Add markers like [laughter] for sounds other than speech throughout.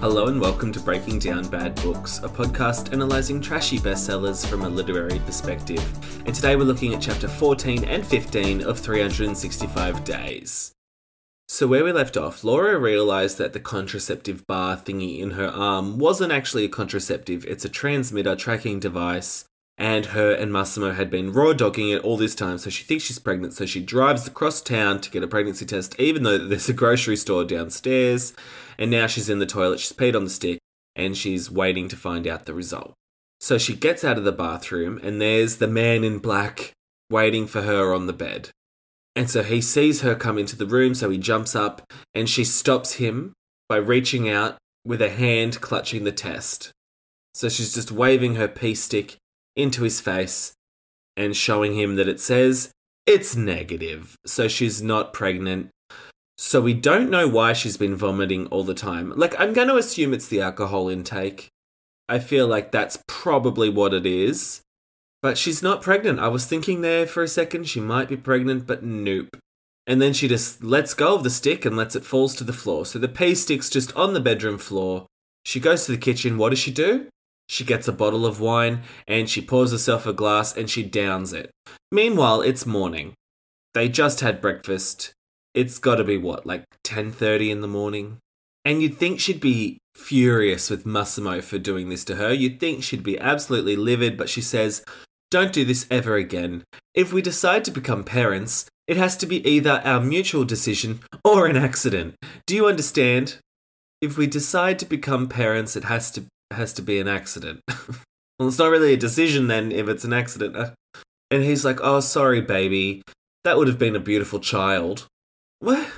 Hello and welcome to Breaking Down Bad Books, a podcast analysing trashy bestsellers from a literary perspective. And today we're looking at chapter 14 and 15 of 365 Days. So, where we left off, Laura realised that the contraceptive bar thingy in her arm wasn't actually a contraceptive, it's a transmitter tracking device. And her and Massimo had been raw dogging it all this time, so she thinks she's pregnant. So she drives across town to get a pregnancy test, even though there's a grocery store downstairs. And now she's in the toilet, she's peed on the stick, and she's waiting to find out the result. So she gets out of the bathroom, and there's the man in black waiting for her on the bed. And so he sees her come into the room, so he jumps up and she stops him by reaching out with a hand clutching the test. So she's just waving her pee stick into his face and showing him that it says it's negative. So she's not pregnant. So we don't know why she's been vomiting all the time. Like, I'm going to assume it's the alcohol intake. I feel like that's probably what it is. But she's not pregnant. I was thinking there for a second she might be pregnant, but nope. And then she just lets go of the stick and lets it falls to the floor. So the pee stick's just on the bedroom floor. She goes to the kitchen. What does she do? She gets a bottle of wine and she pours herself a glass and she downs it. Meanwhile, it's morning. They just had breakfast. It's got to be what, like 10:30 in the morning? And you'd think she'd be furious with Massimo for doing this to her. You'd think she'd be absolutely livid, but she says, don't do this ever again. If we decide to become parents, it has to be either our mutual decision or an accident. Do you understand? If we decide to become parents, it has to has to be an accident. [laughs] well, it's not really a decision then if it's an accident. And he's like, "Oh, sorry, baby. That would have been a beautiful child." What?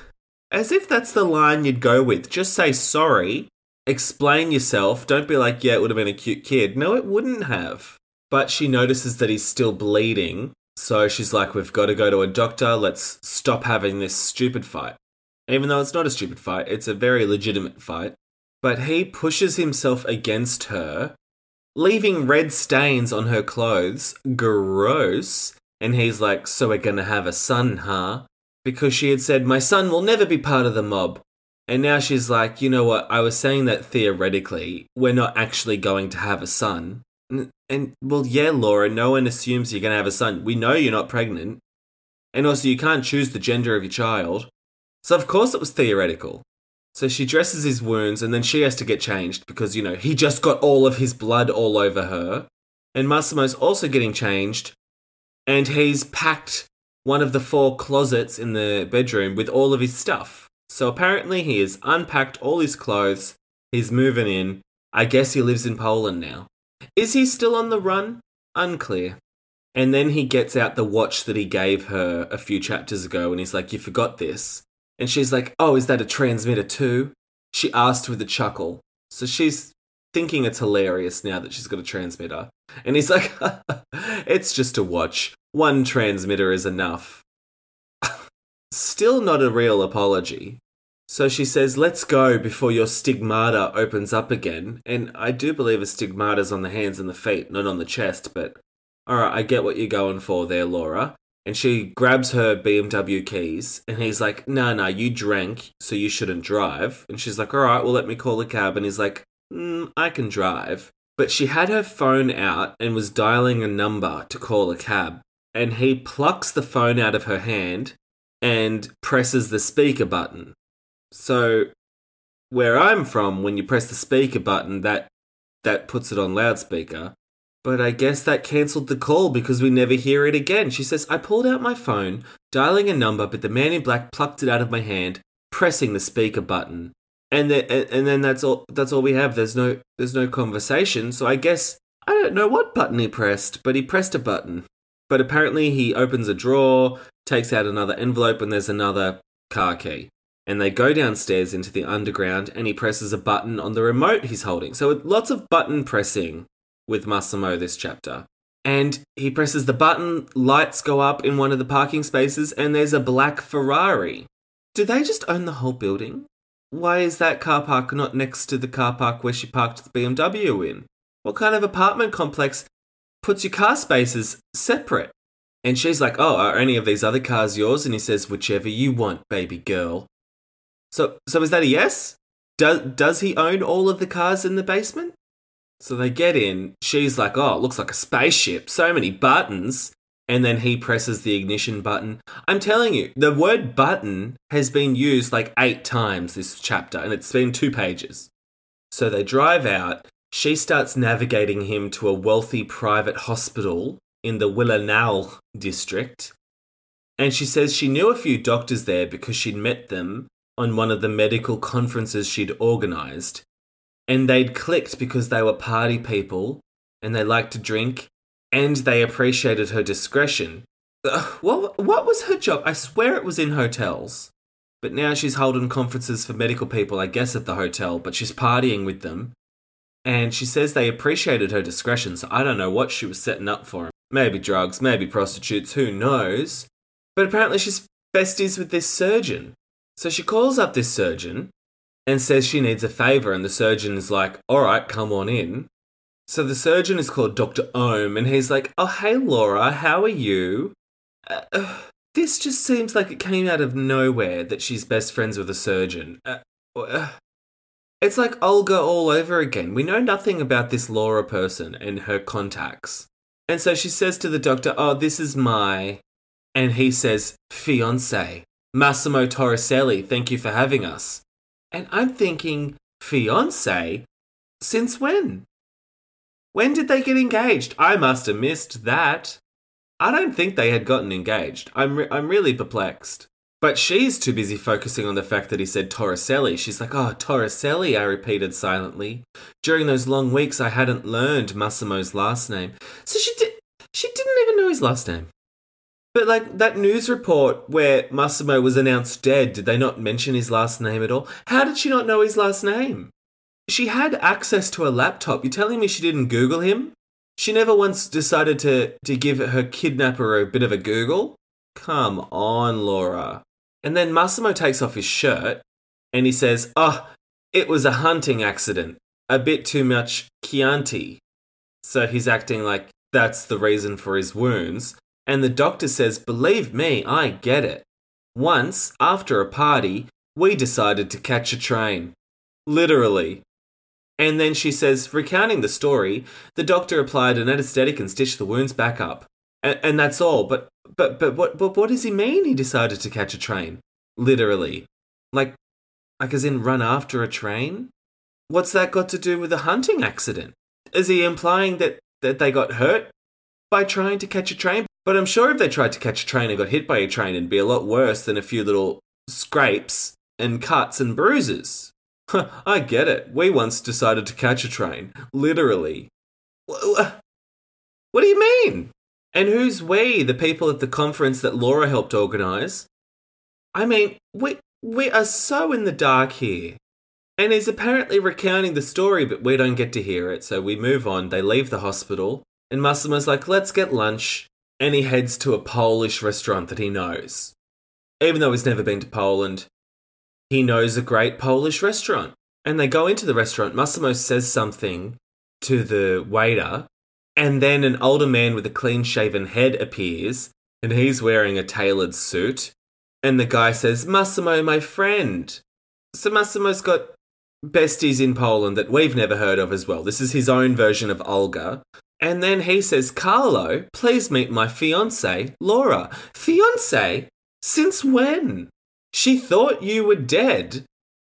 As if that's the line you'd go with. Just say sorry. Explain yourself. Don't be like, "Yeah, it would have been a cute kid." No, it wouldn't have but she notices that he's still bleeding. So she's like, We've got to go to a doctor. Let's stop having this stupid fight. Even though it's not a stupid fight, it's a very legitimate fight. But he pushes himself against her, leaving red stains on her clothes. Gross. And he's like, So we're going to have a son, huh? Because she had said, My son will never be part of the mob. And now she's like, You know what? I was saying that theoretically, we're not actually going to have a son. And, and well, yeah, Laura, no one assumes you're going to have a son. We know you're not pregnant. And also, you can't choose the gender of your child. So, of course, it was theoretical. So she dresses his wounds and then she has to get changed because, you know, he just got all of his blood all over her. And Massimo's also getting changed and he's packed one of the four closets in the bedroom with all of his stuff. So apparently he has unpacked all his clothes, he's moving in. I guess he lives in Poland now. Is he still on the run? Unclear. And then he gets out the watch that he gave her a few chapters ago and he's like, You forgot this. And she's like, Oh, is that a transmitter too? She asked with a chuckle. So she's thinking it's hilarious now that she's got a transmitter. And he's like, [laughs] It's just a watch. One transmitter is enough. Still not a real apology. So she says, Let's go before your stigmata opens up again. And I do believe a stigmata's on the hands and the feet, not on the chest, but alright, I get what you're going for there, Laura. And she grabs her BMW keys, and he's like, Nah, nah, you drank, so you shouldn't drive. And she's like, Alright, well, let me call a cab. And he's like, mm, I can drive. But she had her phone out and was dialing a number to call a cab. And he plucks the phone out of her hand and presses the speaker button. So, where I'm from, when you press the speaker button, that that puts it on loudspeaker. But I guess that cancelled the call because we never hear it again. She says, I pulled out my phone, dialing a number, but the man in black plucked it out of my hand, pressing the speaker button. And then, and then that's all that's all we have. There's no there's no conversation. So I guess I don't know what button he pressed, but he pressed a button. But apparently he opens a drawer, takes out another envelope, and there's another car key. And they go downstairs into the underground, and he presses a button on the remote he's holding. So lots of button pressing with Massimo this chapter. And he presses the button, lights go up in one of the parking spaces, and there's a black Ferrari. Do they just own the whole building? Why is that car park not next to the car park where she parked the BMW in? What kind of apartment complex puts your car spaces separate? And she's like, Oh, are any of these other cars yours? And he says, Whichever you want, baby girl. So, so is that a yes? Does, does he own all of the cars in the basement? So they get in. She's like, Oh, it looks like a spaceship. So many buttons. And then he presses the ignition button. I'm telling you, the word button has been used like eight times this chapter, and it's been two pages. So they drive out. She starts navigating him to a wealthy private hospital in the Wilanów district. And she says she knew a few doctors there because she'd met them on one of the medical conferences she'd organized. And they'd clicked because they were party people and they liked to drink and they appreciated her discretion. what, what was her job? I swear it was in hotels. But now she's holding conferences for medical people, I guess, at the hotel, but she's partying with them. And she says they appreciated her discretion, so I don't know what she was setting up for him. Maybe drugs, maybe prostitutes, who knows? But apparently she's besties with this surgeon. So she calls up this surgeon and says she needs a favour, and the surgeon is like, alright, come on in. So the surgeon is called Dr. Ohm, and he's like, oh, hey, Laura, how are you? Uh, uh, this just seems like it came out of nowhere that she's best friends with a surgeon. Uh, uh it's like Olga all over again. We know nothing about this Laura person and her contacts. And so she says to the doctor, Oh, this is my. And he says, Fiance. Massimo Torricelli, thank you for having us. And I'm thinking, Fiance? Since when? When did they get engaged? I must have missed that. I don't think they had gotten engaged. I'm, re- I'm really perplexed. But she's too busy focusing on the fact that he said Torricelli. She's like, oh, Torricelli, I repeated silently. During those long weeks, I hadn't learned Massimo's last name. So she did. She didn't even know his last name. But like that news report where Massimo was announced dead, did they not mention his last name at all? How did she not know his last name? She had access to a laptop. You're telling me she didn't Google him? She never once decided to, to give her kidnapper a bit of a Google? Come on, Laura. And then Massimo takes off his shirt and he says, Oh, it was a hunting accident. A bit too much Chianti. So he's acting like that's the reason for his wounds. And the doctor says, Believe me, I get it. Once, after a party, we decided to catch a train. Literally. And then she says, recounting the story, the doctor applied an anesthetic and stitched the wounds back up. And, and that's all. But but but what but what does he mean? He decided to catch a train, literally, like like as in run after a train. What's that got to do with a hunting accident? Is he implying that that they got hurt by trying to catch a train? But I'm sure if they tried to catch a train and got hit by a train, it'd be a lot worse than a few little scrapes and cuts and bruises. I get it. We once decided to catch a train, literally. What do you mean? And who's we, the people at the conference that Laura helped organise? I mean, we, we are so in the dark here. And he's apparently recounting the story, but we don't get to hear it, so we move on. They leave the hospital, and Massimo's like, let's get lunch. And he heads to a Polish restaurant that he knows. Even though he's never been to Poland, he knows a great Polish restaurant. And they go into the restaurant. Massimo says something to the waiter, and then an older man with a clean shaven head appears, and he's wearing a tailored suit. And the guy says, Massimo, my friend. So Massimo's got besties in Poland that we've never heard of as well. This is his own version of Olga. And then he says, Carlo, please meet my fiance, Laura. Fiance? Since when? She thought you were dead.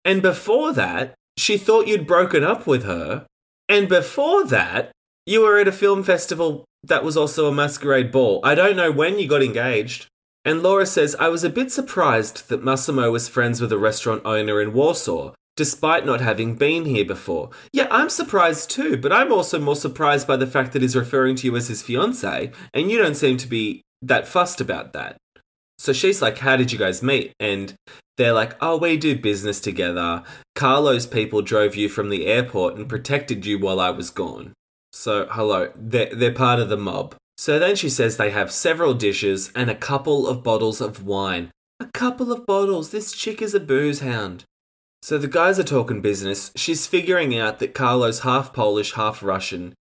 And before that, she thought you'd broken up with her. And before that, you were at a film festival that was also a masquerade ball. I don't know when you got engaged. And Laura says, I was a bit surprised that Massimo was friends with a restaurant owner in Warsaw, despite not having been here before. Yeah, I'm surprised too, but I'm also more surprised by the fact that he's referring to you as his fiance, and you don't seem to be that fussed about that. So she's like, How did you guys meet? And they're like, Oh, we do business together. Carlo's people drove you from the airport and protected you while I was gone. So, hello, they're, they're part of the mob. So then she says they have several dishes and a couple of bottles of wine. A couple of bottles, this chick is a booze hound. So the guys are talking business. She's figuring out that Carlo's half Polish, half Russian,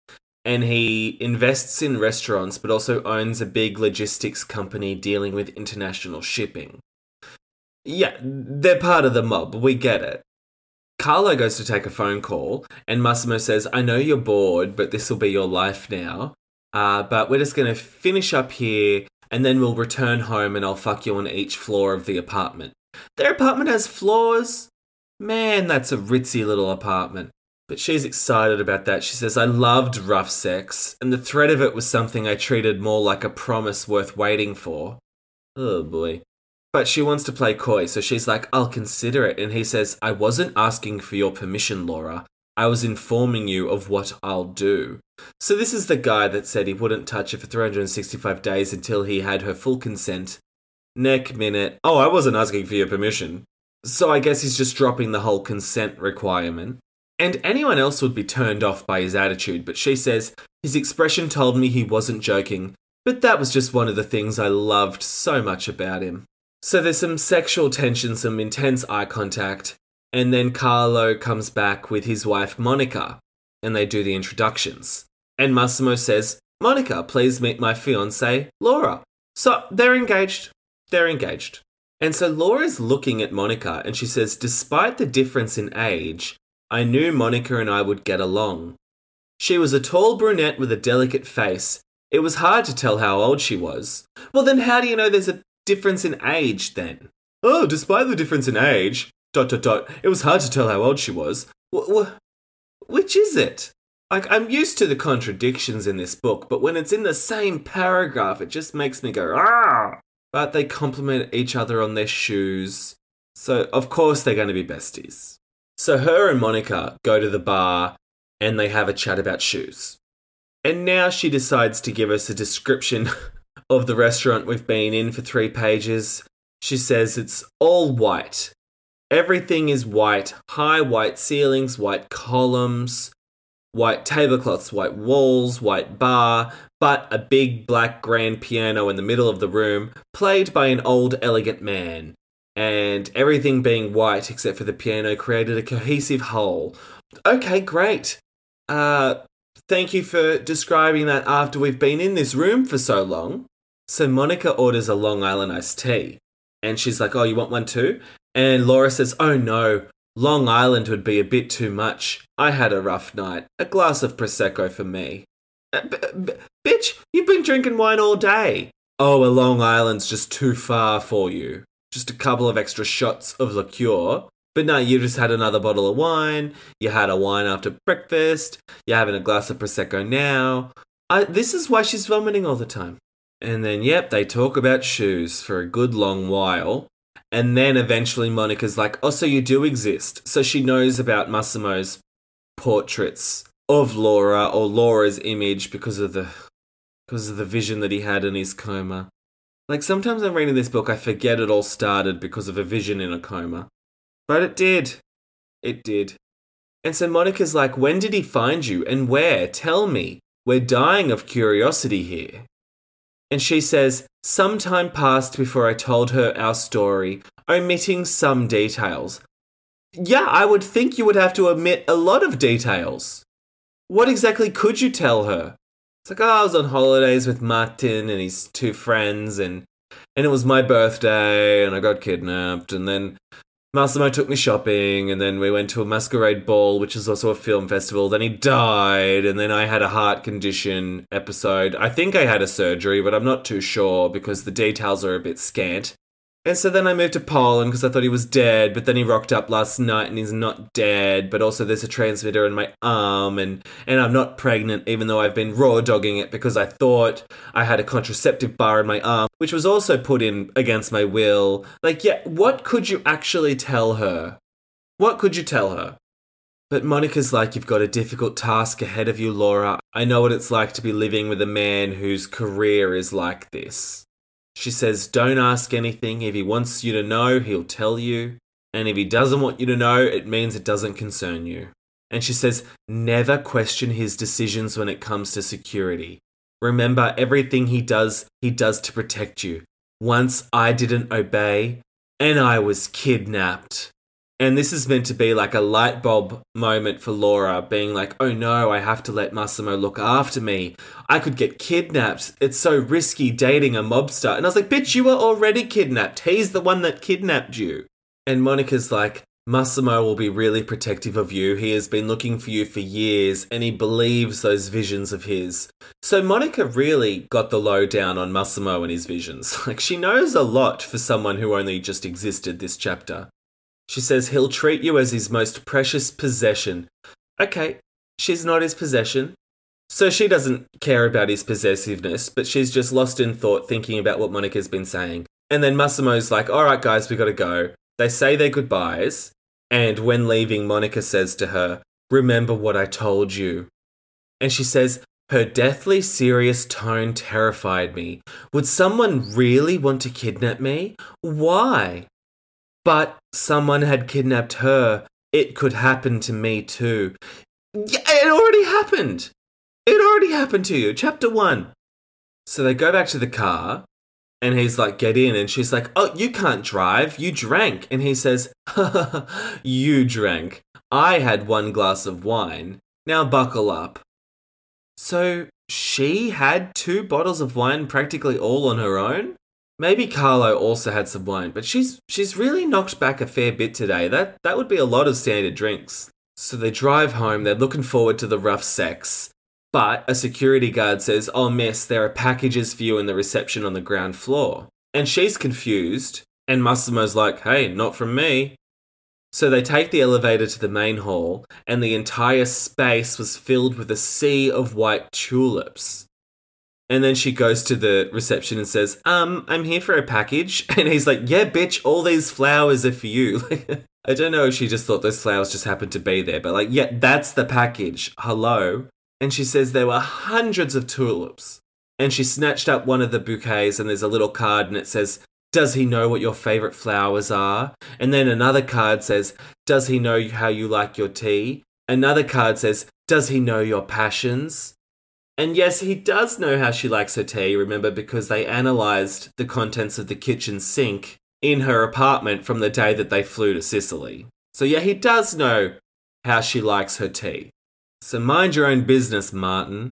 and he invests in restaurants but also owns a big logistics company dealing with international shipping. Yeah, they're part of the mob, we get it. Carlo goes to take a phone call, and Massimo says, I know you're bored, but this will be your life now. Uh, but we're just going to finish up here, and then we'll return home, and I'll fuck you on each floor of the apartment. Their apartment has floors? Man, that's a ritzy little apartment. But she's excited about that. She says, I loved rough sex, and the threat of it was something I treated more like a promise worth waiting for. Oh boy. But she wants to play coy, so she's like, I'll consider it. And he says, I wasn't asking for your permission, Laura. I was informing you of what I'll do. So this is the guy that said he wouldn't touch her for 365 days until he had her full consent. Neck minute. Oh, I wasn't asking for your permission. So I guess he's just dropping the whole consent requirement. And anyone else would be turned off by his attitude, but she says, his expression told me he wasn't joking, but that was just one of the things I loved so much about him. So there's some sexual tension, some intense eye contact, and then Carlo comes back with his wife Monica, and they do the introductions. And Massimo says, Monica, please meet my fiance, Laura. So they're engaged. They're engaged. And so Laura's looking at Monica and she says, Despite the difference in age, I knew Monica and I would get along. She was a tall brunette with a delicate face. It was hard to tell how old she was. Well, then how do you know there's a difference in age then? Oh, despite the difference in age, dot dot dot, it was hard to tell how old she was. W- which is it? Like, I'm used to the contradictions in this book, but when it's in the same paragraph, it just makes me go, ah! But they compliment each other on their shoes. So, of course, they're going to be besties. So, her and Monica go to the bar and they have a chat about shoes. And now she decides to give us a description [laughs] of the restaurant we've been in for three pages. She says it's all white. Everything is white high white ceilings, white columns, white tablecloths, white walls, white bar, but a big black grand piano in the middle of the room, played by an old elegant man. And everything being white except for the piano created a cohesive whole. Okay, great. Uh, thank you for describing that after we've been in this room for so long. So Monica orders a Long Island iced tea. And she's like, Oh, you want one too? And Laura says, Oh no, Long Island would be a bit too much. I had a rough night. A glass of Prosecco for me. Uh, b- b- bitch, you've been drinking wine all day. Oh, a Long Island's just too far for you. Just a couple of extra shots of liqueur. But no, you've just had another bottle of wine. You had a wine after breakfast. You're having a glass of Prosecco now. I, this is why she's vomiting all the time. And then, yep, they talk about shoes for a good long while. And then eventually Monica's like, oh, so you do exist. So she knows about Massimo's portraits of Laura or Laura's image because of the because of the vision that he had in his coma. Like sometimes I'm reading this book, I forget it all started because of a vision in a coma. But it did. It did. And so Monica's like, when did he find you and where? Tell me. We're dying of curiosity here. And she says, Some time passed before I told her our story, omitting some details. Yeah, I would think you would have to omit a lot of details. What exactly could you tell her? It's like, oh, I was on holidays with Martin and his two friends, and and it was my birthday, and I got kidnapped, and then Massimo took me shopping, and then we went to a masquerade ball, which is also a film festival. Then he died, and then I had a heart condition episode. I think I had a surgery, but I'm not too sure because the details are a bit scant. And so then I moved to Poland because I thought he was dead, but then he rocked up last night and he's not dead. But also there's a transmitter in my arm and, and I'm not pregnant even though I've been raw dogging it because I thought I had a contraceptive bar in my arm, which was also put in against my will. Like, yeah, what could you actually tell her? What could you tell her? But Monica's like, You've got a difficult task ahead of you, Laura. I know what it's like to be living with a man whose career is like this. She says, Don't ask anything. If he wants you to know, he'll tell you. And if he doesn't want you to know, it means it doesn't concern you. And she says, Never question his decisions when it comes to security. Remember, everything he does, he does to protect you. Once I didn't obey, and I was kidnapped. And this is meant to be like a light bulb moment for Laura, being like, oh no, I have to let Massimo look after me. I could get kidnapped. It's so risky dating a mobster. And I was like, bitch, you were already kidnapped. He's the one that kidnapped you. And Monica's like, Massimo will be really protective of you. He has been looking for you for years and he believes those visions of his. So Monica really got the lowdown on Massimo and his visions. [laughs] Like she knows a lot for someone who only just existed this chapter. She says he'll treat you as his most precious possession. Okay, she's not his possession. So she doesn't care about his possessiveness, but she's just lost in thought thinking about what Monica's been saying. And then Massimo's like, all right, guys, we gotta go. They say their goodbyes, and when leaving, Monica says to her, Remember what I told you. And she says, Her deathly serious tone terrified me. Would someone really want to kidnap me? Why? But someone had kidnapped her. It could happen to me too. Yeah, it already happened. It already happened to you. Chapter one. So they go back to the car and he's like, get in. And she's like, oh, you can't drive. You drank. And he says, [laughs] you drank. I had one glass of wine. Now buckle up. So she had two bottles of wine practically all on her own? Maybe Carlo also had some wine, but she's she's really knocked back a fair bit today. That that would be a lot of standard drinks. So they drive home, they're looking forward to the rough sex. But a security guard says, Oh, miss, there are packages for you in the reception on the ground floor. And she's confused, and Massimo's like, Hey, not from me. So they take the elevator to the main hall, and the entire space was filled with a sea of white tulips. And then she goes to the reception and says, Um, I'm here for a package. [laughs] And he's like, Yeah, bitch, all these flowers are for you. [laughs] I don't know if she just thought those flowers just happened to be there, but like, yeah, that's the package. Hello. And she says there were hundreds of tulips. And she snatched up one of the bouquets, and there's a little card, and it says, Does he know what your favorite flowers are? And then another card says, Does he know how you like your tea? Another card says, Does he know your passions? And yes, he does know how she likes her tea, remember, because they analysed the contents of the kitchen sink in her apartment from the day that they flew to Sicily. So yeah, he does know how she likes her tea. So mind your own business, Martin.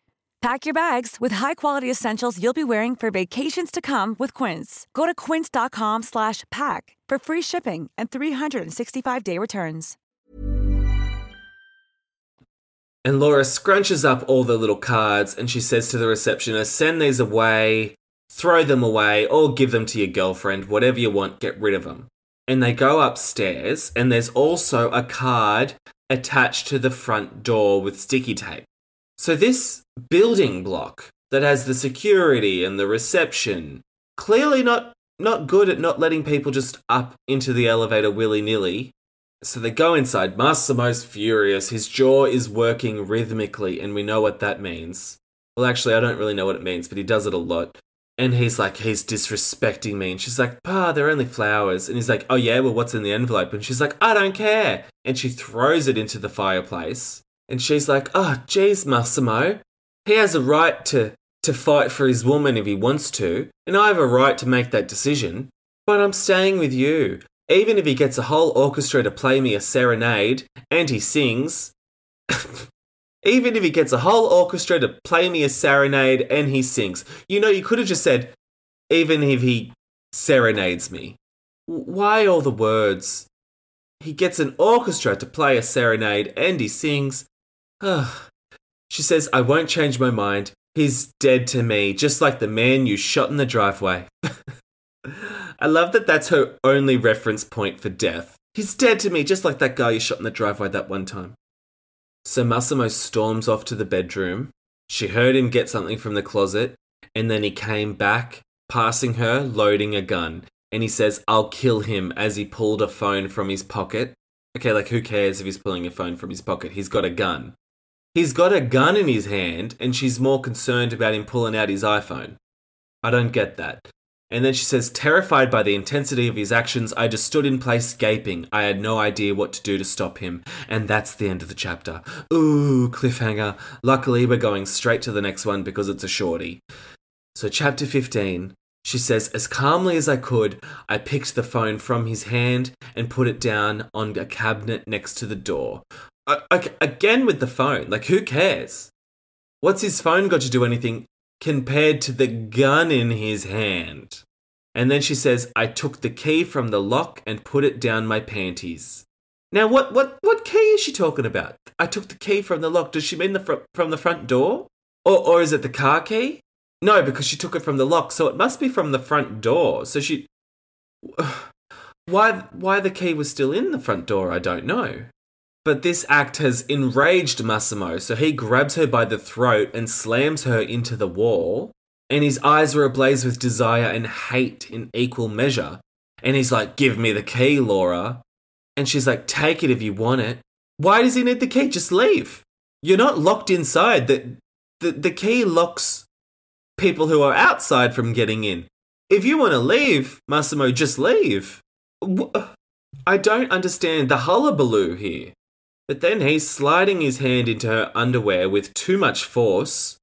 Pack your bags with high-quality essentials you'll be wearing for vacations to come with Quince. Go to quince.com slash pack for free shipping and 365-day returns. And Laura scrunches up all the little cards and she says to the receptionist, send these away, throw them away, or give them to your girlfriend, whatever you want, get rid of them. And they go upstairs, and there's also a card attached to the front door with sticky tape. So, this building block that has the security and the reception, clearly not, not good at not letting people just up into the elevator willy nilly. So they go inside. Massimo's furious. His jaw is working rhythmically, and we know what that means. Well, actually, I don't really know what it means, but he does it a lot. And he's like, he's disrespecting me. And she's like, Pa, they're only flowers. And he's like, Oh, yeah, well, what's in the envelope? And she's like, I don't care. And she throws it into the fireplace. And she's like, Oh, geez, Massimo. He has a right to, to fight for his woman if he wants to. And I have a right to make that decision. But I'm staying with you. Even if he gets a whole orchestra to play me a serenade and he sings, [laughs] even if he gets a whole orchestra to play me a serenade and he sings, you know, you could have just said, even if he serenades me. Why all the words? He gets an orchestra to play a serenade and he sings. She says, I won't change my mind. He's dead to me, just like the man you shot in the driveway. [laughs] I love that that's her only reference point for death. He's dead to me, just like that guy you shot in the driveway that one time. So Massimo storms off to the bedroom. She heard him get something from the closet, and then he came back, passing her, loading a gun. And he says, I'll kill him as he pulled a phone from his pocket. Okay, like who cares if he's pulling a phone from his pocket? He's got a gun. He's got a gun in his hand, and she's more concerned about him pulling out his iPhone. I don't get that. And then she says, terrified by the intensity of his actions, I just stood in place gaping. I had no idea what to do to stop him. And that's the end of the chapter. Ooh, cliffhanger. Luckily, we're going straight to the next one because it's a shorty. So, chapter 15, she says, as calmly as I could, I picked the phone from his hand and put it down on a cabinet next to the door. I, I, again with the phone. Like, who cares? What's his phone got to do anything compared to the gun in his hand? And then she says, I took the key from the lock and put it down my panties. Now, what, what, what key is she talking about? I took the key from the lock. Does she mean the fr- from the front door? Or, or is it the car key? No, because she took it from the lock, so it must be from the front door. So she. [sighs] Why, why the key was still in the front door, I don't know. But this act has enraged Massimo, so he grabs her by the throat and slams her into the wall. And his eyes are ablaze with desire and hate in equal measure. And he's like, Give me the key, Laura. And she's like, Take it if you want it. Why does he need the key? Just leave. You're not locked inside. The, the, the key locks people who are outside from getting in. If you want to leave, Massimo, just leave. I don't understand the hullabaloo here. But then he's sliding his hand into her underwear with too much force,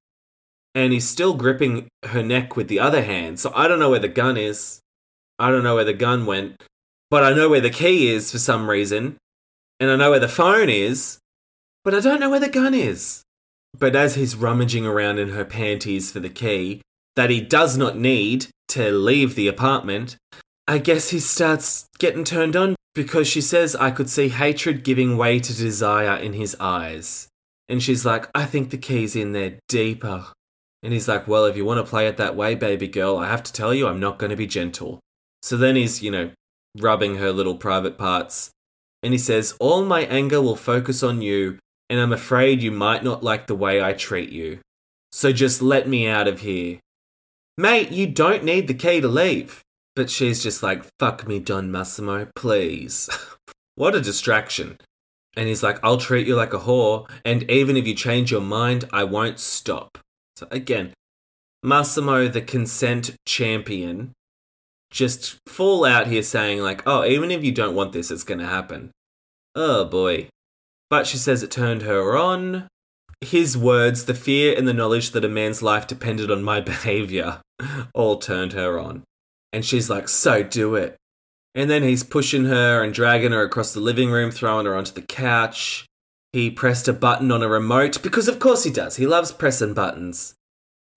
and he's still gripping her neck with the other hand. So I don't know where the gun is. I don't know where the gun went, but I know where the key is for some reason, and I know where the phone is, but I don't know where the gun is. But as he's rummaging around in her panties for the key that he does not need to leave the apartment, I guess he starts getting turned on because she says I could see hatred giving way to desire in his eyes. And she's like, I think the key's in there deeper. And he's like, Well, if you want to play it that way, baby girl, I have to tell you, I'm not going to be gentle. So then he's, you know, rubbing her little private parts. And he says, All my anger will focus on you, and I'm afraid you might not like the way I treat you. So just let me out of here. Mate, you don't need the key to leave. But she's just like, fuck me, Don Massimo, please. [laughs] what a distraction. And he's like, I'll treat you like a whore, and even if you change your mind, I won't stop. So again, Massimo, the consent champion, just fall out here saying, like, oh, even if you don't want this, it's going to happen. Oh boy. But she says it turned her on. His words, the fear and the knowledge that a man's life depended on my [laughs] behavior, all turned her on. And she's like, so do it. And then he's pushing her and dragging her across the living room, throwing her onto the couch. He pressed a button on a remote because, of course, he does. He loves pressing buttons.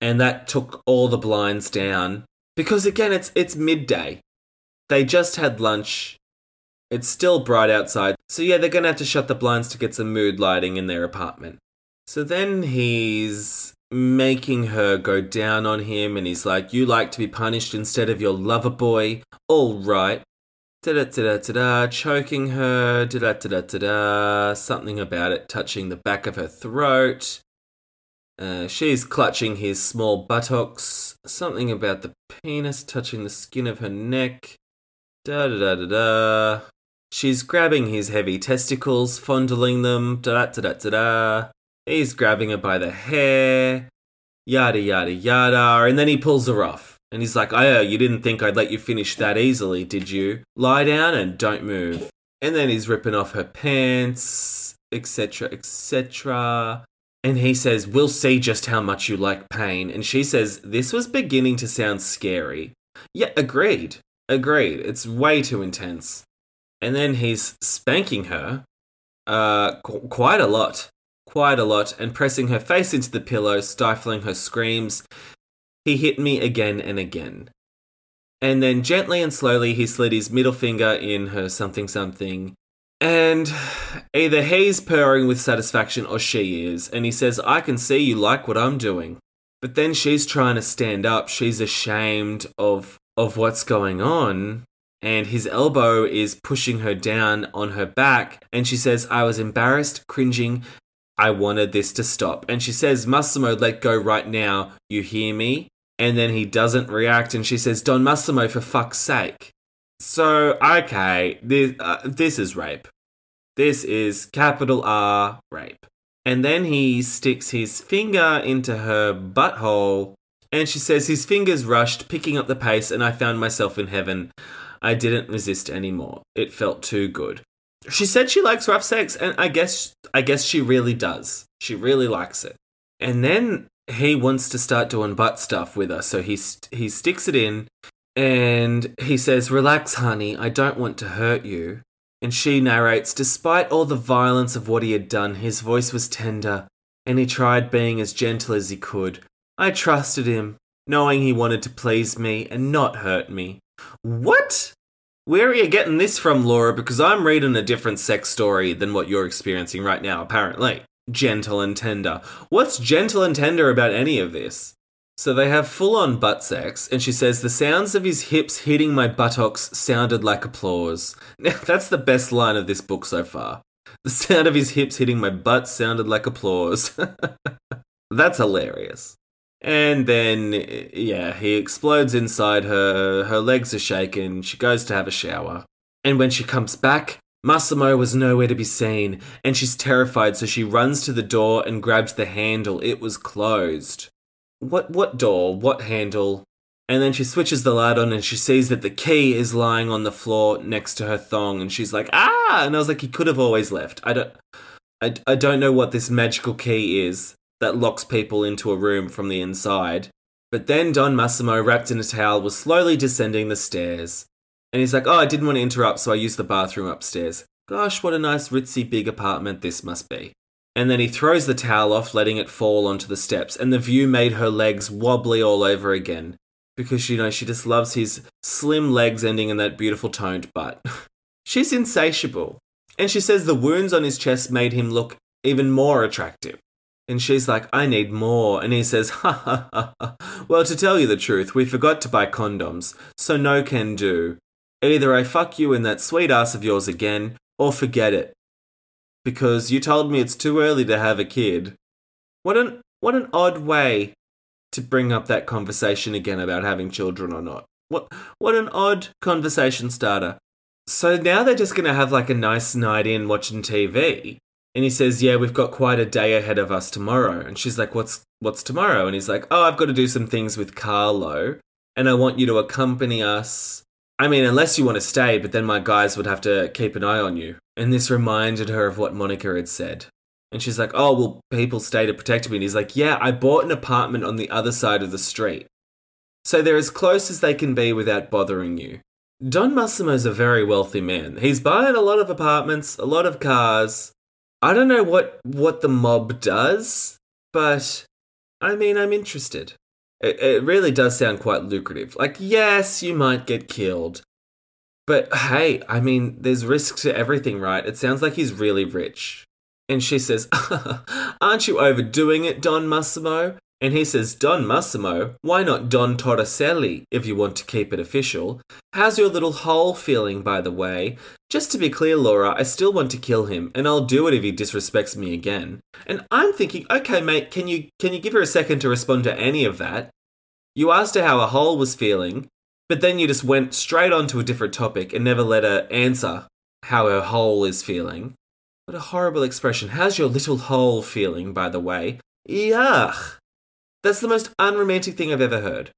And that took all the blinds down because, again, it's, it's midday. They just had lunch. It's still bright outside. So, yeah, they're going to have to shut the blinds to get some mood lighting in their apartment. So then he's making her go down on him and he's like, You like to be punished instead of your lover boy. All right. Da da da da da, choking her. Da da da da da. Something about it touching the back of her throat. Uh, she's clutching his small buttocks. Something about the penis touching the skin of her neck. Da da da da da. She's grabbing his heavy testicles, fondling them. Da da da da da. He's grabbing her by the hair, yada yada yada, and then he pulls her off. And he's like, Oh, you didn't think I'd let you finish that easily, did you? Lie down and don't move. And then he's ripping off her pants, etc., etc. And he says, We'll see just how much you like pain. And she says, This was beginning to sound scary. Yeah, agreed. Agreed. It's way too intense. And then he's spanking her uh, qu- quite a lot quite a lot and pressing her face into the pillow, stifling her screams. He hit me again and again. And then gently and slowly he slid his middle finger in her something something. And either he's purring with satisfaction or she is, and he says, I can see you like what I'm doing. But then she's trying to stand up. She's ashamed of of what's going on. And his elbow is pushing her down on her back. And she says, I was embarrassed, cringing, I wanted this to stop. And she says, Massimo, let go right now. You hear me? And then he doesn't react. And she says, Don Massimo, for fuck's sake. So, okay, this, uh, this is rape. This is capital R rape. And then he sticks his finger into her butthole. And she says, his fingers rushed, picking up the pace, and I found myself in heaven. I didn't resist anymore. It felt too good. She said she likes rough sex, and I guess I guess she really does. She really likes it. And then he wants to start doing butt stuff with her, so he he sticks it in, and he says, "Relax, honey. I don't want to hurt you." And she narrates, despite all the violence of what he had done, his voice was tender, and he tried being as gentle as he could. I trusted him, knowing he wanted to please me and not hurt me. What? Where are you getting this from, Laura? Because I'm reading a different sex story than what you're experiencing right now, apparently. Gentle and tender. What's gentle and tender about any of this? So they have full on butt sex, and she says, The sounds of his hips hitting my buttocks sounded like applause. [laughs] Now, that's the best line of this book so far. The sound of his hips hitting my butt sounded like applause. [laughs] that's hilarious. And then, yeah, he explodes inside her. Her legs are shaken. She goes to have a shower. And when she comes back, Massimo was nowhere to be seen, and she's terrified, so she runs to the door and grabs the handle. It was closed. What what door? What handle? And then she switches the light on and she sees that the key is lying on the floor next to her thong, and she's like, ah! And I was like, he could have always left. I don't, I, I don't know what this magical key is that locks people into a room from the inside. But then Don Massimo, wrapped in a towel, was slowly descending the stairs. And he's like, Oh, I didn't want to interrupt, so I used the bathroom upstairs. Gosh, what a nice, ritzy, big apartment this must be. And then he throws the towel off, letting it fall onto the steps, and the view made her legs wobbly all over again. Because, you know, she just loves his slim legs ending in that beautiful toned butt. [laughs] She's insatiable. And she says the wounds on his chest made him look even more attractive. And she's like, I need more. And he says, [laughs] ha ha ha. ha. Well, to tell you the truth, we forgot to buy condoms, so no can do. Either I fuck you in that sweet ass of yours again, or forget it. Because you told me it's too early to have a kid. What an what an odd way to bring up that conversation again about having children or not. What what an odd conversation starter. So now they're just gonna have like a nice night in watching TV. And he says, "Yeah, we've got quite a day ahead of us tomorrow." And she's like, "What's what's tomorrow?" And he's like, "Oh, I've got to do some things with Carlo, and I want you to accompany us. I mean, unless you want to stay, but then my guys would have to keep an eye on you." And this reminded her of what Monica had said. And she's like, "Oh, well, people stay to protect me?" And he's like, "Yeah, I bought an apartment on the other side of the street." So they're as close as they can be without bothering you. Don Massimo's a very wealthy man. He's buying a lot of apartments, a lot of cars. I don't know what what the mob does, but I mean, I'm interested. It, it really does sound quite lucrative. Like, yes, you might get killed, but hey, I mean, there's risk to everything, right? It sounds like he's really rich. And she says, [laughs] Aren't you overdoing it, Don Massimo? And he says, Don Massimo, why not Don Torricelli, if you want to keep it official? How's your little hole feeling, by the way? Just to be clear, Laura, I still want to kill him, and I'll do it if he disrespects me again. And I'm thinking, okay, mate, can you can you give her a second to respond to any of that? You asked her how a hole was feeling, but then you just went straight on to a different topic and never let her answer how her hole is feeling. What a horrible expression. How's your little hole feeling, by the way? Yuck. That's the most unromantic thing I've ever heard.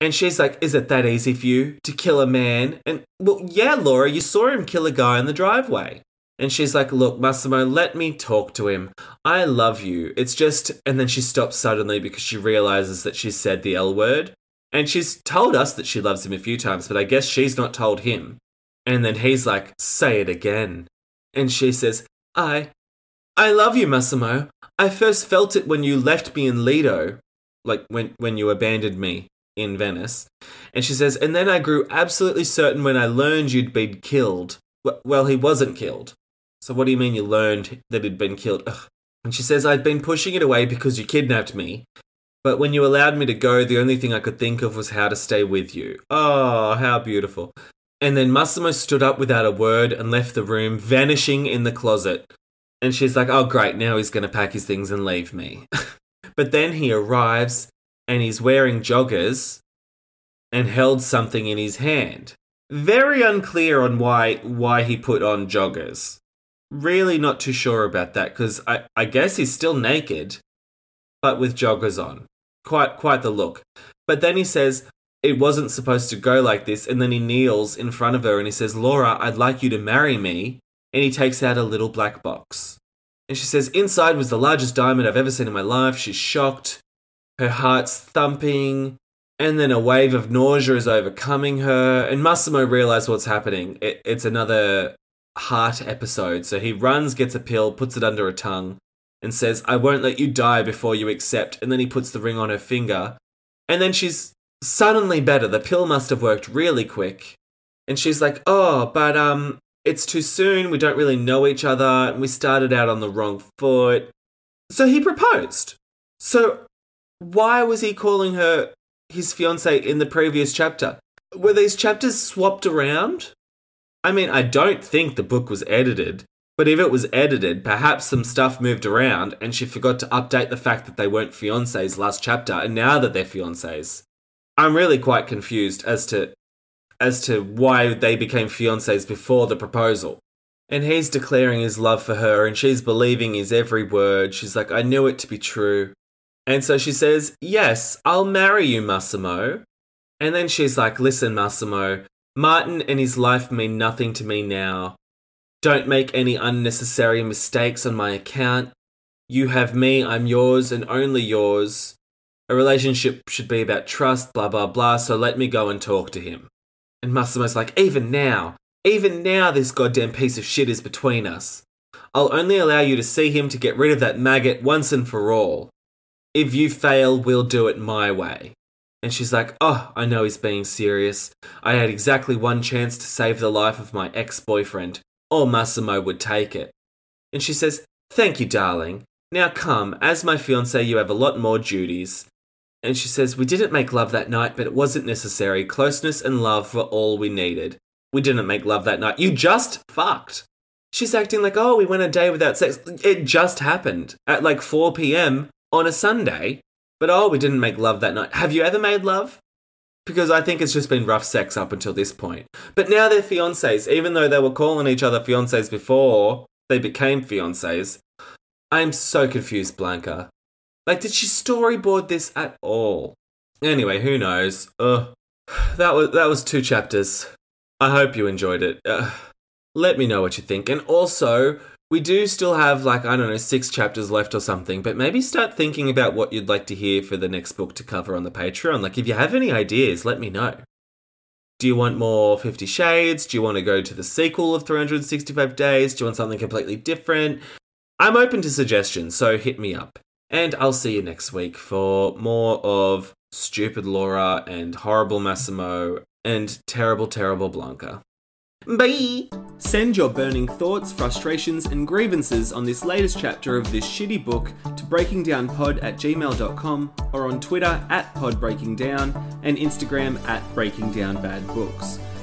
And she's like, Is it that easy for you to kill a man? And, well, yeah, Laura, you saw him kill a guy in the driveway. And she's like, Look, Massimo, let me talk to him. I love you. It's just. And then she stops suddenly because she realizes that she's said the L word. And she's told us that she loves him a few times, but I guess she's not told him. And then he's like, Say it again. And she says, I. I love you, Massimo. I first felt it when you left me in Lido like when when you abandoned me in Venice. And she says, and then I grew absolutely certain when I learned you'd been killed. Well, he wasn't killed. So what do you mean you learned that he'd been killed? Ugh. And she says, I'd been pushing it away because you kidnapped me. But when you allowed me to go, the only thing I could think of was how to stay with you. Oh, how beautiful. And then Massimo stood up without a word and left the room, vanishing in the closet. And she's like, oh, great, now he's going to pack his things and leave me. [laughs] But then he arrives and he's wearing joggers and held something in his hand. Very unclear on why why he put on joggers. Really not too sure about that because I, I guess he's still naked, but with joggers on. Quite quite the look. But then he says it wasn't supposed to go like this, and then he kneels in front of her and he says, Laura, I'd like you to marry me. And he takes out a little black box. And she says, Inside was the largest diamond I've ever seen in my life. She's shocked. Her heart's thumping. And then a wave of nausea is overcoming her. And Massimo realizes what's happening. It, it's another heart episode. So he runs, gets a pill, puts it under her tongue, and says, I won't let you die before you accept. And then he puts the ring on her finger. And then she's suddenly better. The pill must have worked really quick. And she's like, Oh, but um, it's too soon, we don't really know each other, and we started out on the wrong foot. So he proposed. So why was he calling her his fiance in the previous chapter? Were these chapters swapped around? I mean, I don't think the book was edited, but if it was edited, perhaps some stuff moved around and she forgot to update the fact that they weren't fiancés last chapter and now that they're fiancés. I'm really quite confused as to as to why they became fiancés before the proposal. And he's declaring his love for her, and she's believing his every word. She's like, I knew it to be true. And so she says, Yes, I'll marry you, Massimo. And then she's like, Listen, Massimo, Martin and his life mean nothing to me now. Don't make any unnecessary mistakes on my account. You have me, I'm yours, and only yours. A relationship should be about trust, blah, blah, blah, so let me go and talk to him. And Massimo's like, even now, even now, this goddamn piece of shit is between us. I'll only allow you to see him to get rid of that maggot once and for all. If you fail, we'll do it my way. And she's like, Oh, I know he's being serious. I had exactly one chance to save the life of my ex boyfriend, or Massimo would take it. And she says, Thank you, darling. Now come, as my fiance, you have a lot more duties. And she says, We didn't make love that night, but it wasn't necessary. Closeness and love were all we needed. We didn't make love that night. You just fucked. She's acting like, oh, we went a day without sex. It just happened at like 4 p.m. on a Sunday. But oh, we didn't make love that night. Have you ever made love? because I think it's just been rough sex up until this point. But now they're fiancés, even though they were calling each other fiancés before they became fiancés. I'm so confused, Blanka. Like, did she storyboard this at all? Anyway, who knows? Ugh. That was that was two chapters. I hope you enjoyed it. Uh, let me know what you think. And also, we do still have like I don't know six chapters left or something. But maybe start thinking about what you'd like to hear for the next book to cover on the Patreon. Like, if you have any ideas, let me know. Do you want more Fifty Shades? Do you want to go to the sequel of 365 Days? Do you want something completely different? I'm open to suggestions, so hit me up. And I'll see you next week for more of stupid Laura and horrible Massimo and terrible, terrible Blanka. Bye! Send your burning thoughts, frustrations, and grievances on this latest chapter of this shitty book to breakingdownpod at gmail.com or on Twitter at podbreakingdown and Instagram at breakingdownbadbooks.